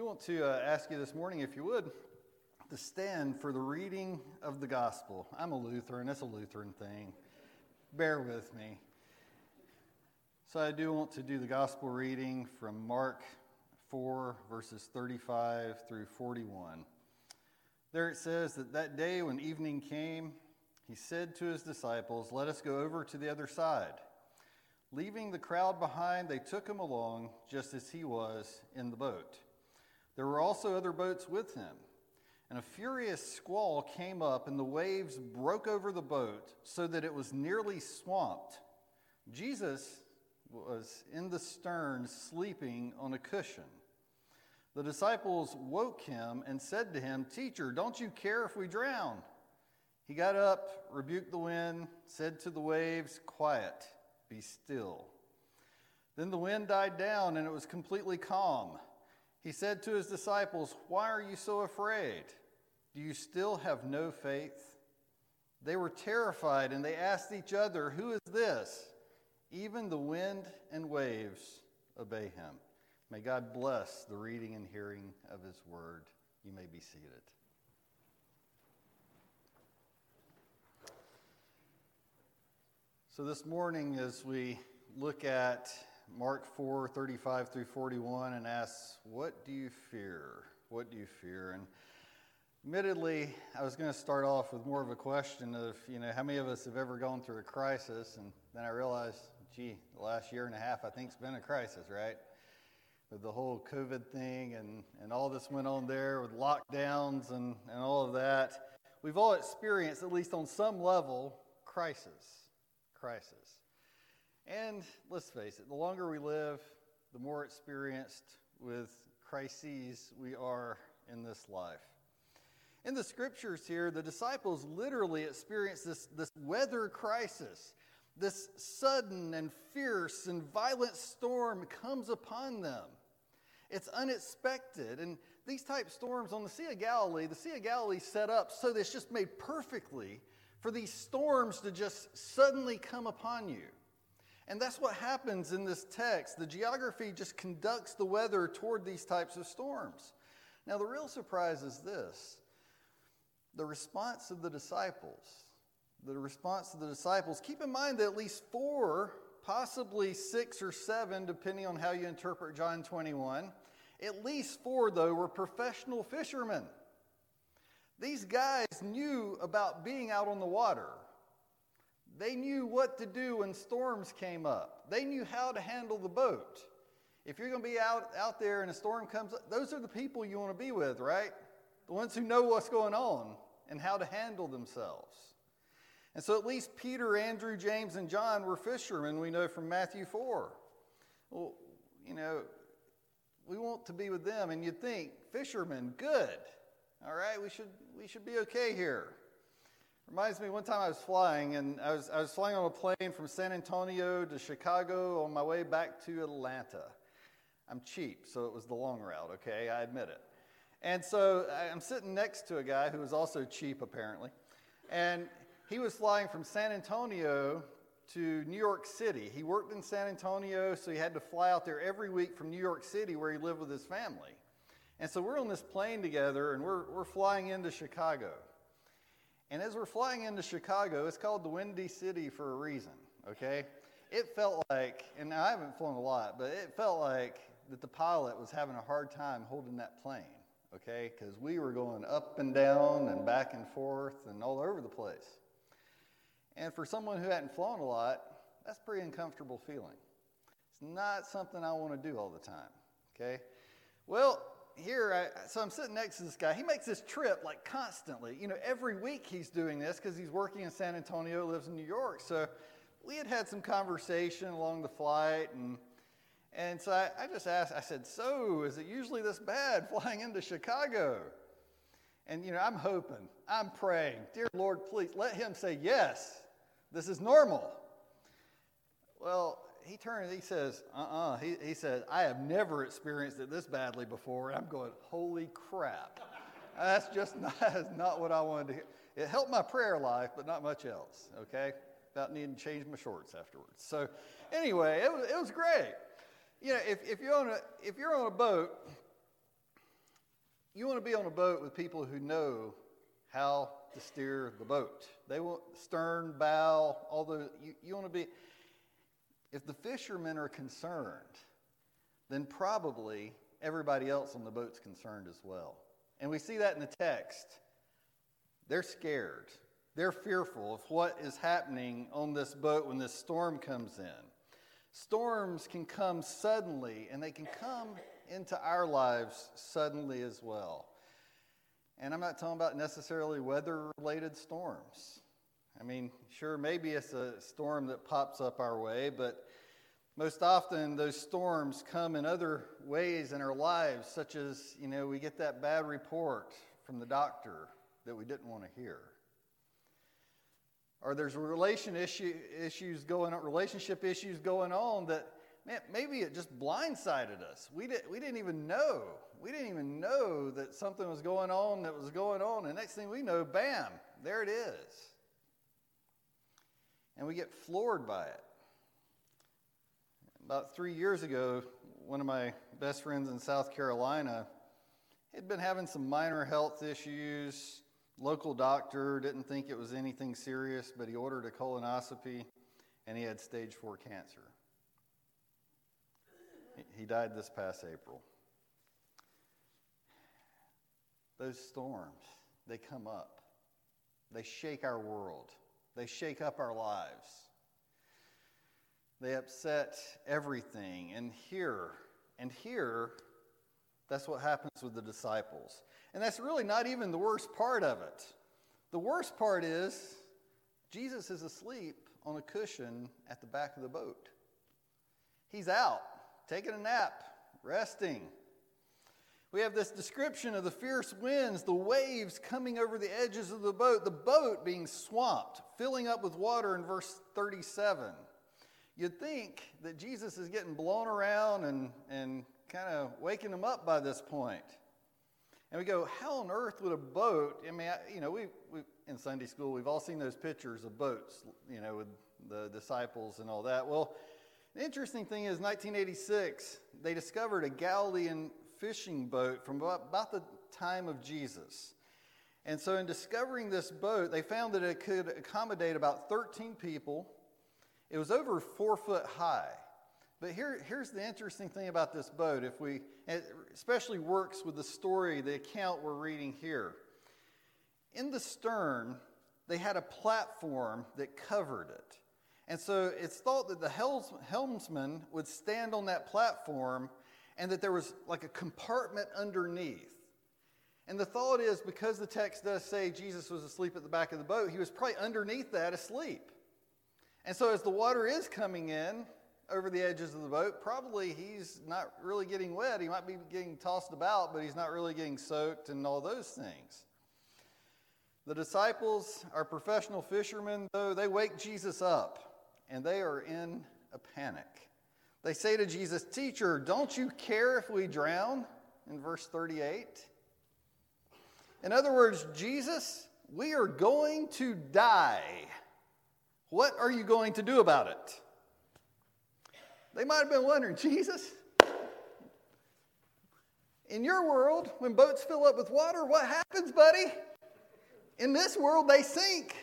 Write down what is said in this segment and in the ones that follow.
do want to uh, ask you this morning, if you would, to stand for the reading of the gospel. I'm a Lutheran, it's a Lutheran thing. Bear with me. So, I do want to do the gospel reading from Mark 4, verses 35 through 41. There it says that that day when evening came, he said to his disciples, Let us go over to the other side. Leaving the crowd behind, they took him along just as he was in the boat. There were also other boats with him. And a furious squall came up, and the waves broke over the boat so that it was nearly swamped. Jesus was in the stern, sleeping on a cushion. The disciples woke him and said to him, Teacher, don't you care if we drown? He got up, rebuked the wind, said to the waves, Quiet be still. Then the wind died down and it was completely calm. He said to his disciples, Why are you so afraid? Do you still have no faith? They were terrified and they asked each other, Who is this? Even the wind and waves obey him. May God bless the reading and hearing of his word. You may be seated. So, this morning, as we look at Mark 4 35 through 41 and asks, What do you fear? What do you fear? And admittedly, I was going to start off with more of a question of, you know, how many of us have ever gone through a crisis? And then I realized, gee, the last year and a half, I think, has been a crisis, right? With the whole COVID thing and, and all this went on there with lockdowns and, and all of that. We've all experienced, at least on some level, crisis crisis. And let's face it, the longer we live, the more experienced with crises we are in this life. In the scriptures here, the disciples literally experience this, this weather crisis. This sudden and fierce and violent storm comes upon them. It's unexpected. And these type storms on the Sea of Galilee, the Sea of Galilee set up so that it's just made perfectly for these storms to just suddenly come upon you. And that's what happens in this text. The geography just conducts the weather toward these types of storms. Now, the real surprise is this the response of the disciples. The response of the disciples. Keep in mind that at least four, possibly six or seven, depending on how you interpret John 21, at least four, though, were professional fishermen. These guys knew about being out on the water. They knew what to do when storms came up. They knew how to handle the boat. If you're going to be out, out there and a storm comes up, those are the people you want to be with, right? The ones who know what's going on and how to handle themselves. And so at least Peter, Andrew, James, and John were fishermen, we know from Matthew 4. Well, you know, we want to be with them, and you'd think, fishermen, good. All right, we should, we should be okay here. Reminds me, one time I was flying, and I was, I was flying on a plane from San Antonio to Chicago on my way back to Atlanta. I'm cheap, so it was the long route, okay? I admit it. And so I'm sitting next to a guy who was also cheap, apparently. And he was flying from San Antonio to New York City. He worked in San Antonio, so he had to fly out there every week from New York City where he lived with his family. And so we're on this plane together and we're, we're flying into Chicago. And as we're flying into Chicago, it's called the Windy City for a reason, okay? It felt like, and I haven't flown a lot, but it felt like that the pilot was having a hard time holding that plane, okay? Because we were going up and down and back and forth and all over the place. And for someone who hadn't flown a lot, that's a pretty uncomfortable feeling. It's not something I want to do all the time, okay? Well, here, I, so I'm sitting next to this guy. He makes this trip like constantly. You know, every week he's doing this because he's working in San Antonio, lives in New York. So we had had some conversation along the flight, and and so I, I just asked. I said, "So is it usually this bad flying into Chicago?" And you know, I'm hoping, I'm praying, dear Lord, please let him say yes. This is normal. Well, he turns, he says, uh uh-uh. uh He, he says, I have never experienced it this badly before. And I'm going, holy crap. That's just not, that's not what I wanted to hear. It helped my prayer life, but not much else, okay? About needing to change my shorts afterwards. So, anyway, it was, it was great. You know, if, if, you're on a, if you're on a boat you want to be on a boat with people who know how to steer the boat. They want stern, bow, all the, you, you want to be, if the fishermen are concerned, then probably everybody else on the boat's concerned as well. And we see that in the text. They're scared. They're fearful of what is happening on this boat when this storm comes in. Storms can come suddenly, and they can come into our lives suddenly as well. And I'm not talking about necessarily weather related storms. I mean, sure, maybe it's a storm that pops up our way, but most often those storms come in other ways in our lives, such as, you know, we get that bad report from the doctor that we didn't want to hear. Or there's relation issue, issues going on, relationship issues going on that man, maybe it just blindsided us. We, did, we didn't even know. We didn't even know that something was going on that was going on. And next thing we know, bam, there it is. And we get floored by it. About three years ago, one of my best friends in South Carolina had been having some minor health issues. Local doctor didn't think it was anything serious, but he ordered a colonoscopy and he had stage four cancer. He died this past April. Those storms, they come up. They shake our world. They shake up our lives. They upset everything. And here, and here, that's what happens with the disciples. And that's really not even the worst part of it. The worst part is Jesus is asleep on a cushion at the back of the boat. He's out taking a nap, resting. We have this description of the fierce winds, the waves coming over the edges of the boat, the boat being swamped, filling up with water in verse 37. You'd think that Jesus is getting blown around and, and kind of waking them up by this point. And we go, how on earth would a boat? I mean, you know, we, we in Sunday school we've all seen those pictures of boats, you know, with the disciples and all that. Well, the interesting thing is, 1986, they discovered a Galilean fishing boat from about the time of Jesus. And so, in discovering this boat, they found that it could accommodate about 13 people. It was over four foot high. But here, here's the interesting thing about this boat, if we, especially works with the story, the account we're reading here. In the stern, they had a platform that covered it. And so it's thought that the helmsman would stand on that platform and that there was like a compartment underneath. And the thought is because the text does say Jesus was asleep at the back of the boat, he was probably underneath that asleep. And so as the water is coming in over the edges of the boat, probably he's not really getting wet. He might be getting tossed about, but he's not really getting soaked and all those things. The disciples are professional fishermen, though, they wake Jesus up and they are in a panic. They say to Jesus, Teacher, don't you care if we drown? In verse 38. In other words, Jesus, we are going to die. What are you going to do about it? They might have been wondering, Jesus, in your world, when boats fill up with water, what happens, buddy? In this world, they sink.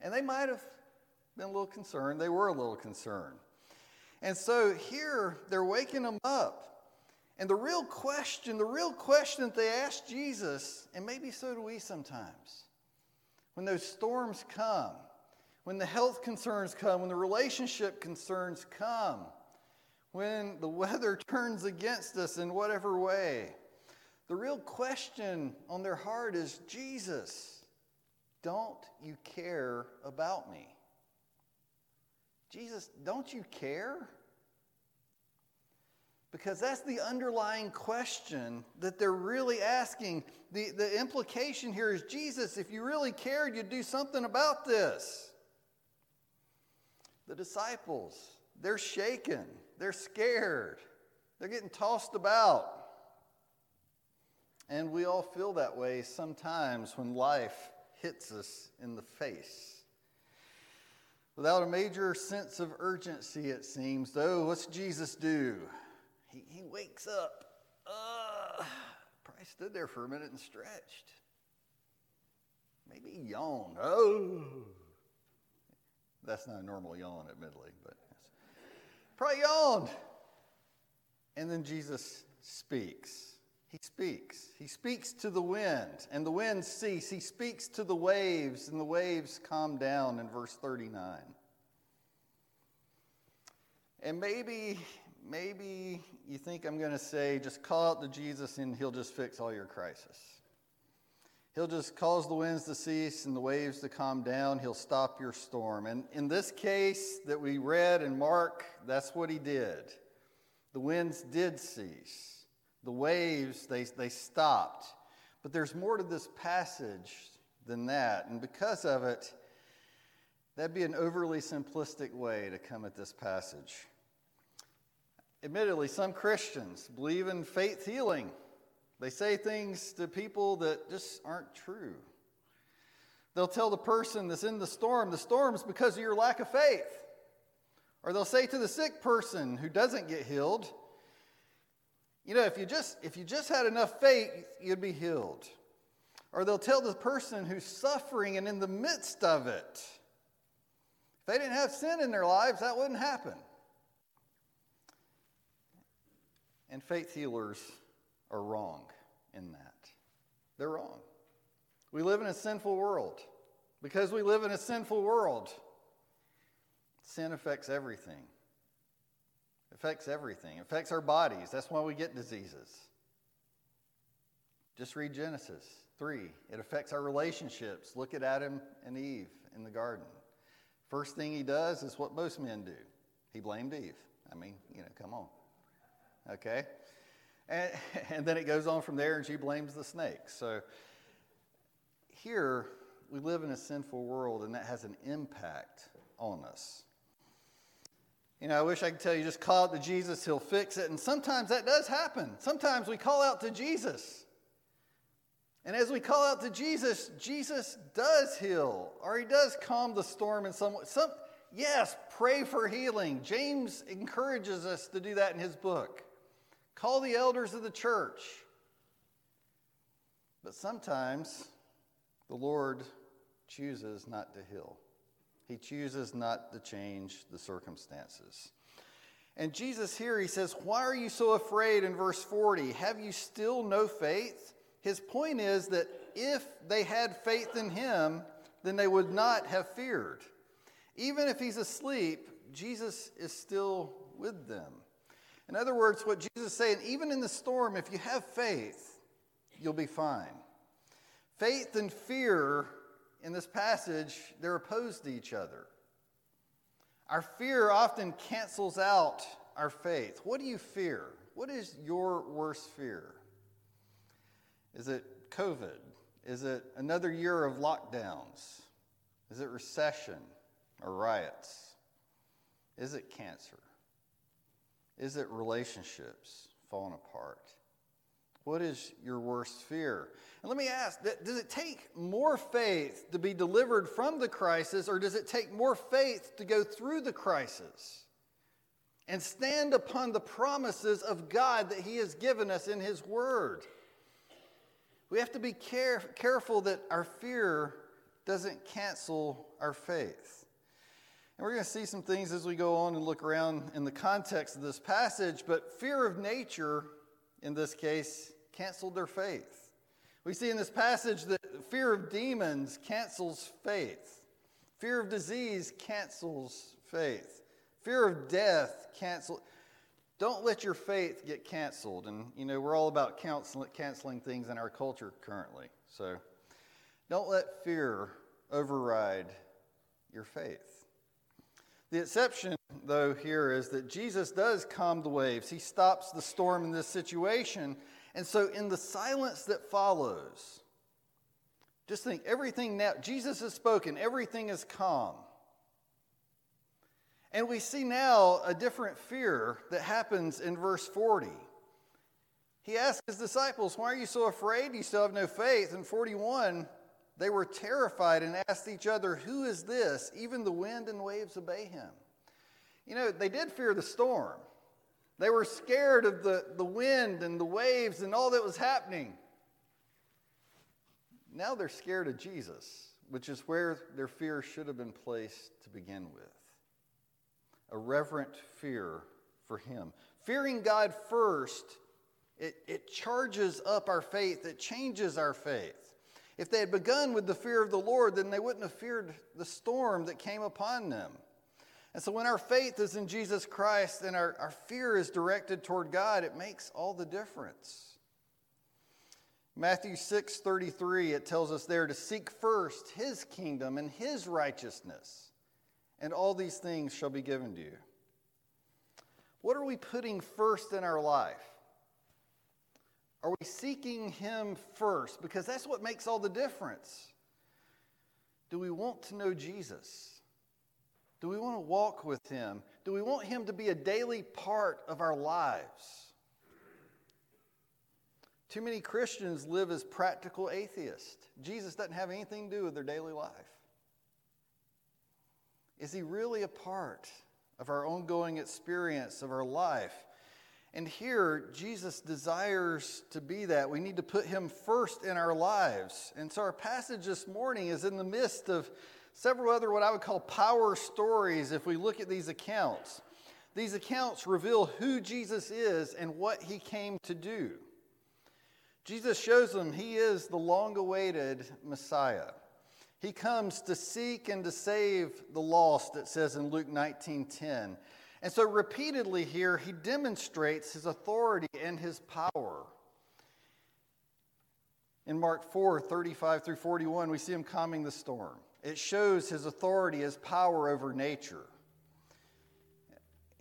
And they might have been a little concerned. They were a little concerned. And so here they're waking them up. And the real question, the real question that they ask Jesus, and maybe so do we sometimes, when those storms come, when the health concerns come, when the relationship concerns come, when the weather turns against us in whatever way, the real question on their heart is Jesus, don't you care about me? Jesus, don't you care? Because that's the underlying question that they're really asking. The, the implication here is Jesus, if you really cared, you'd do something about this. The disciples, they're shaken, they're scared, they're getting tossed about. And we all feel that way sometimes when life hits us in the face. Without a major sense of urgency, it seems, though, what's Jesus do? He, he wakes up. Uh, probably stood there for a minute and stretched. Maybe yawned. Oh. That's not a normal yawn, admittedly, but probably yawned. And then Jesus speaks. He speaks. He speaks to the wind, and the winds cease. He speaks to the waves, and the waves calm down in verse 39. And maybe, maybe you think I'm going to say, just call out to Jesus and he'll just fix all your crisis. He'll just cause the winds to cease and the waves to calm down. He'll stop your storm. And in this case that we read in Mark, that's what he did. The winds did cease, the waves, they, they stopped. But there's more to this passage than that. And because of it, that'd be an overly simplistic way to come at this passage. Admittedly, some Christians believe in faith healing. They say things to people that just aren't true. They'll tell the person that's in the storm, the storm's because of your lack of faith. Or they'll say to the sick person who doesn't get healed, you know, if you just if you just had enough faith, you'd be healed. Or they'll tell the person who's suffering and in the midst of it, if they didn't have sin in their lives, that wouldn't happen. And faith healers are wrong in that. They're wrong. We live in a sinful world. Because we live in a sinful world, sin affects everything. Affects everything. It affects our bodies. That's why we get diseases. Just read Genesis 3. It affects our relationships. Look at Adam and Eve in the garden. First thing he does is what most men do he blamed Eve. I mean, you know, come on. Okay? And, and then it goes on from there, and she blames the snake. So here, we live in a sinful world, and that has an impact on us. You know, I wish I could tell you just call out to Jesus, he'll fix it. And sometimes that does happen. Sometimes we call out to Jesus. And as we call out to Jesus, Jesus does heal, or he does calm the storm in some way. Some, yes, pray for healing. James encourages us to do that in his book. Call the elders of the church. But sometimes the Lord chooses not to heal, He chooses not to change the circumstances. And Jesus here, He says, Why are you so afraid in verse 40? Have you still no faith? His point is that if they had faith in Him, then they would not have feared. Even if He's asleep, Jesus is still with them. In other words, what Jesus is saying, even in the storm, if you have faith, you'll be fine. Faith and fear in this passage, they're opposed to each other. Our fear often cancels out our faith. What do you fear? What is your worst fear? Is it COVID? Is it another year of lockdowns? Is it recession or riots? Is it cancer? Is it relationships falling apart? What is your worst fear? And let me ask does it take more faith to be delivered from the crisis, or does it take more faith to go through the crisis and stand upon the promises of God that He has given us in His Word? We have to be care- careful that our fear doesn't cancel our faith. And we're going to see some things as we go on and look around in the context of this passage, but fear of nature, in this case, canceled their faith. We see in this passage that fear of demons cancels faith, fear of disease cancels faith, fear of death cancels. Don't let your faith get canceled. And, you know, we're all about canceling things in our culture currently. So don't let fear override your faith. The exception, though, here is that Jesus does calm the waves. He stops the storm in this situation. And so, in the silence that follows, just think everything now, Jesus has spoken, everything is calm. And we see now a different fear that happens in verse 40. He asks his disciples, Why are you so afraid? You still have no faith. In 41, they were terrified and asked each other, Who is this? Even the wind and waves obey him. You know, they did fear the storm. They were scared of the, the wind and the waves and all that was happening. now they're scared of Jesus, which is where their fear should have been placed to begin with. A reverent fear for Him. Fearing God first, it, it charges up our faith, it changes our faith. If they had begun with the fear of the Lord, then they wouldn't have feared the storm that came upon them. And so when our faith is in Jesus Christ and our, our fear is directed toward God, it makes all the difference. Matthew 6 33, it tells us there to seek first his kingdom and his righteousness, and all these things shall be given to you. What are we putting first in our life? Are we seeking him first? Because that's what makes all the difference. Do we want to know Jesus? Do we want to walk with Him? Do we want Him to be a daily part of our lives? Too many Christians live as practical atheists. Jesus doesn't have anything to do with their daily life. Is He really a part of our ongoing experience of our life? And here, Jesus desires to be that. We need to put him first in our lives. And so, our passage this morning is in the midst of several other what I would call power stories if we look at these accounts. These accounts reveal who Jesus is and what he came to do. Jesus shows them he is the long awaited Messiah. He comes to seek and to save the lost, it says in Luke 19:10. And so repeatedly here he demonstrates his authority and his power. In Mark 4, 35 through 41, we see him calming the storm. It shows his authority, his power over nature.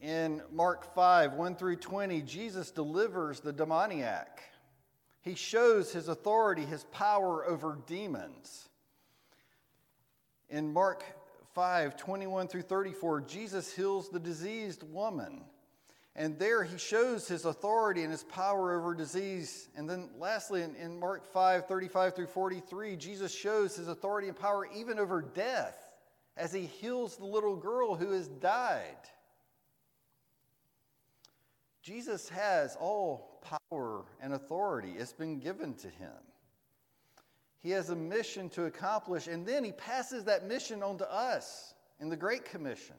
In Mark 5, 1 through 20, Jesus delivers the demoniac. He shows his authority, his power over demons. In Mark 5, 21 through 34, Jesus heals the diseased woman. And there he shows his authority and his power over disease. And then lastly, in, in, Mark 5 35 through 43, Jesus shows his authority and power even over death as he heals the little girl who has died. Jesus has all power and authority, it's been given to him. He has a mission to accomplish, and then he passes that mission on to us in the Great Commission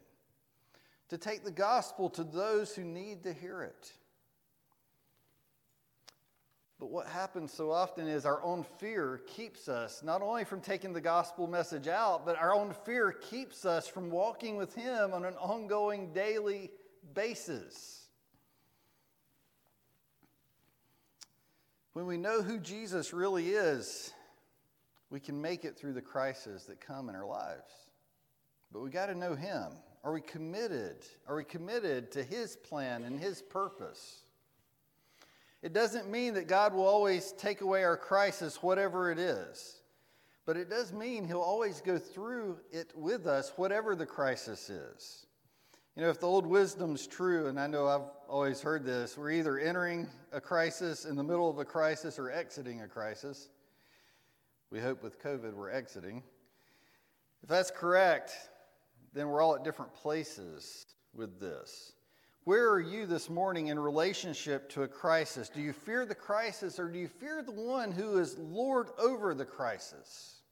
to take the gospel to those who need to hear it. But what happens so often is our own fear keeps us not only from taking the gospel message out, but our own fear keeps us from walking with Him on an ongoing daily basis. When we know who Jesus really is, we can make it through the crises that come in our lives. But we got to know Him. Are we committed? Are we committed to His plan and His purpose? It doesn't mean that God will always take away our crisis, whatever it is. But it does mean He'll always go through it with us, whatever the crisis is. You know, if the old wisdom's true, and I know I've always heard this, we're either entering a crisis in the middle of a crisis or exiting a crisis. We hope with COVID we're exiting. If that's correct, then we're all at different places with this. Where are you this morning in relationship to a crisis? Do you fear the crisis or do you fear the one who is Lord over the crisis?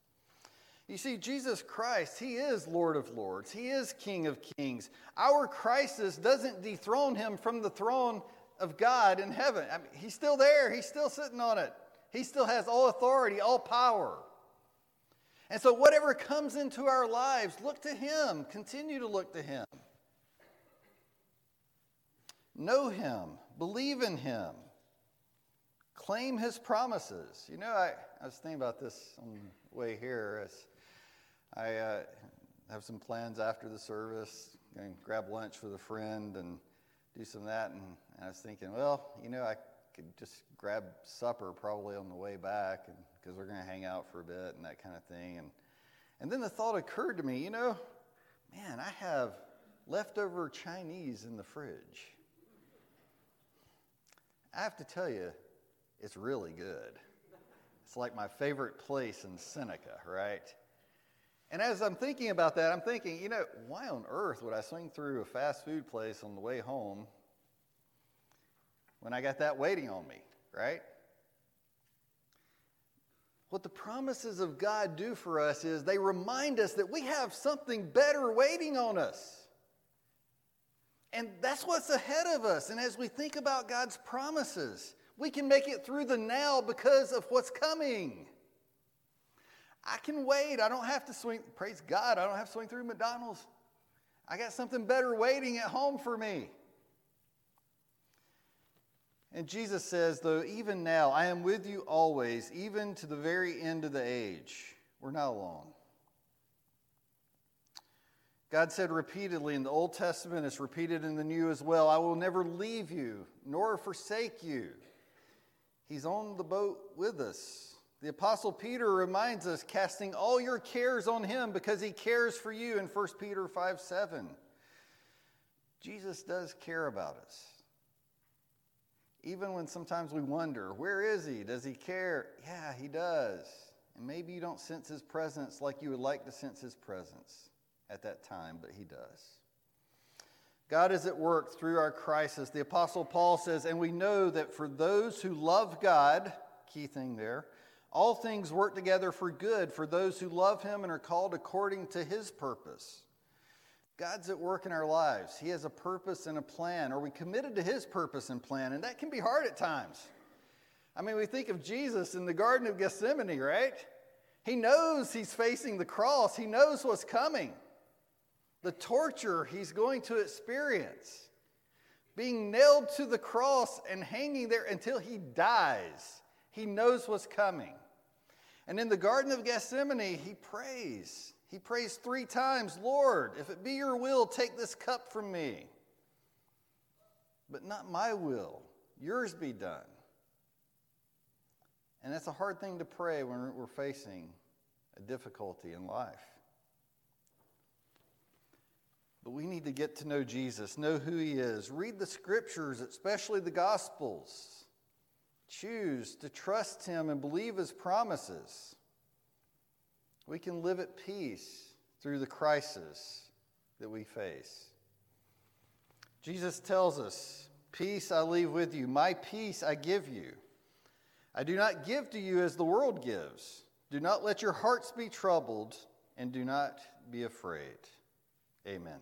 You see, Jesus Christ, He is Lord of Lords, He is King of Kings. Our crisis doesn't dethrone Him from the throne of God in heaven. I mean, he's still there, He's still sitting on it, He still has all authority, all power. And so, whatever comes into our lives, look to Him. Continue to look to Him. Know Him. Believe in Him. Claim His promises. You know, I, I was thinking about this on the way here. As I uh, have some plans after the service, and grab lunch with a friend and do some of that. And, and I was thinking, well, you know, I could just grab supper probably on the way back and because we're going to hang out for a bit and that kind of thing. And, and then the thought occurred to me, you know, man, I have leftover Chinese in the fridge. I have to tell you, it's really good. It's like my favorite place in Seneca, right? And as I'm thinking about that, I'm thinking, you know, why on earth would I swing through a fast food place on the way home when I got that waiting on me, right? What the promises of God do for us is they remind us that we have something better waiting on us. And that's what's ahead of us. And as we think about God's promises, we can make it through the now because of what's coming. I can wait. I don't have to swing, praise God, I don't have to swing through McDonald's. I got something better waiting at home for me. And Jesus says, though, even now, I am with you always, even to the very end of the age. We're not alone. God said repeatedly in the Old Testament, it's repeated in the New as well I will never leave you nor forsake you. He's on the boat with us. The Apostle Peter reminds us, casting all your cares on him because he cares for you in 1 Peter 5 7. Jesus does care about us. Even when sometimes we wonder, where is he? Does he care? Yeah, he does. And maybe you don't sense his presence like you would like to sense his presence at that time, but he does. God is at work through our crisis. The Apostle Paul says, and we know that for those who love God, key thing there, all things work together for good for those who love him and are called according to his purpose. God's at work in our lives. He has a purpose and a plan. Are we committed to His purpose and plan? And that can be hard at times. I mean, we think of Jesus in the Garden of Gethsemane, right? He knows He's facing the cross, He knows what's coming, the torture He's going to experience, being nailed to the cross and hanging there until He dies. He knows what's coming. And in the Garden of Gethsemane, He prays. He prays three times Lord, if it be your will, take this cup from me. But not my will, yours be done. And that's a hard thing to pray when we're facing a difficulty in life. But we need to get to know Jesus, know who he is, read the scriptures, especially the gospels. Choose to trust him and believe his promises. We can live at peace through the crisis that we face. Jesus tells us, Peace I leave with you, my peace I give you. I do not give to you as the world gives. Do not let your hearts be troubled, and do not be afraid. Amen.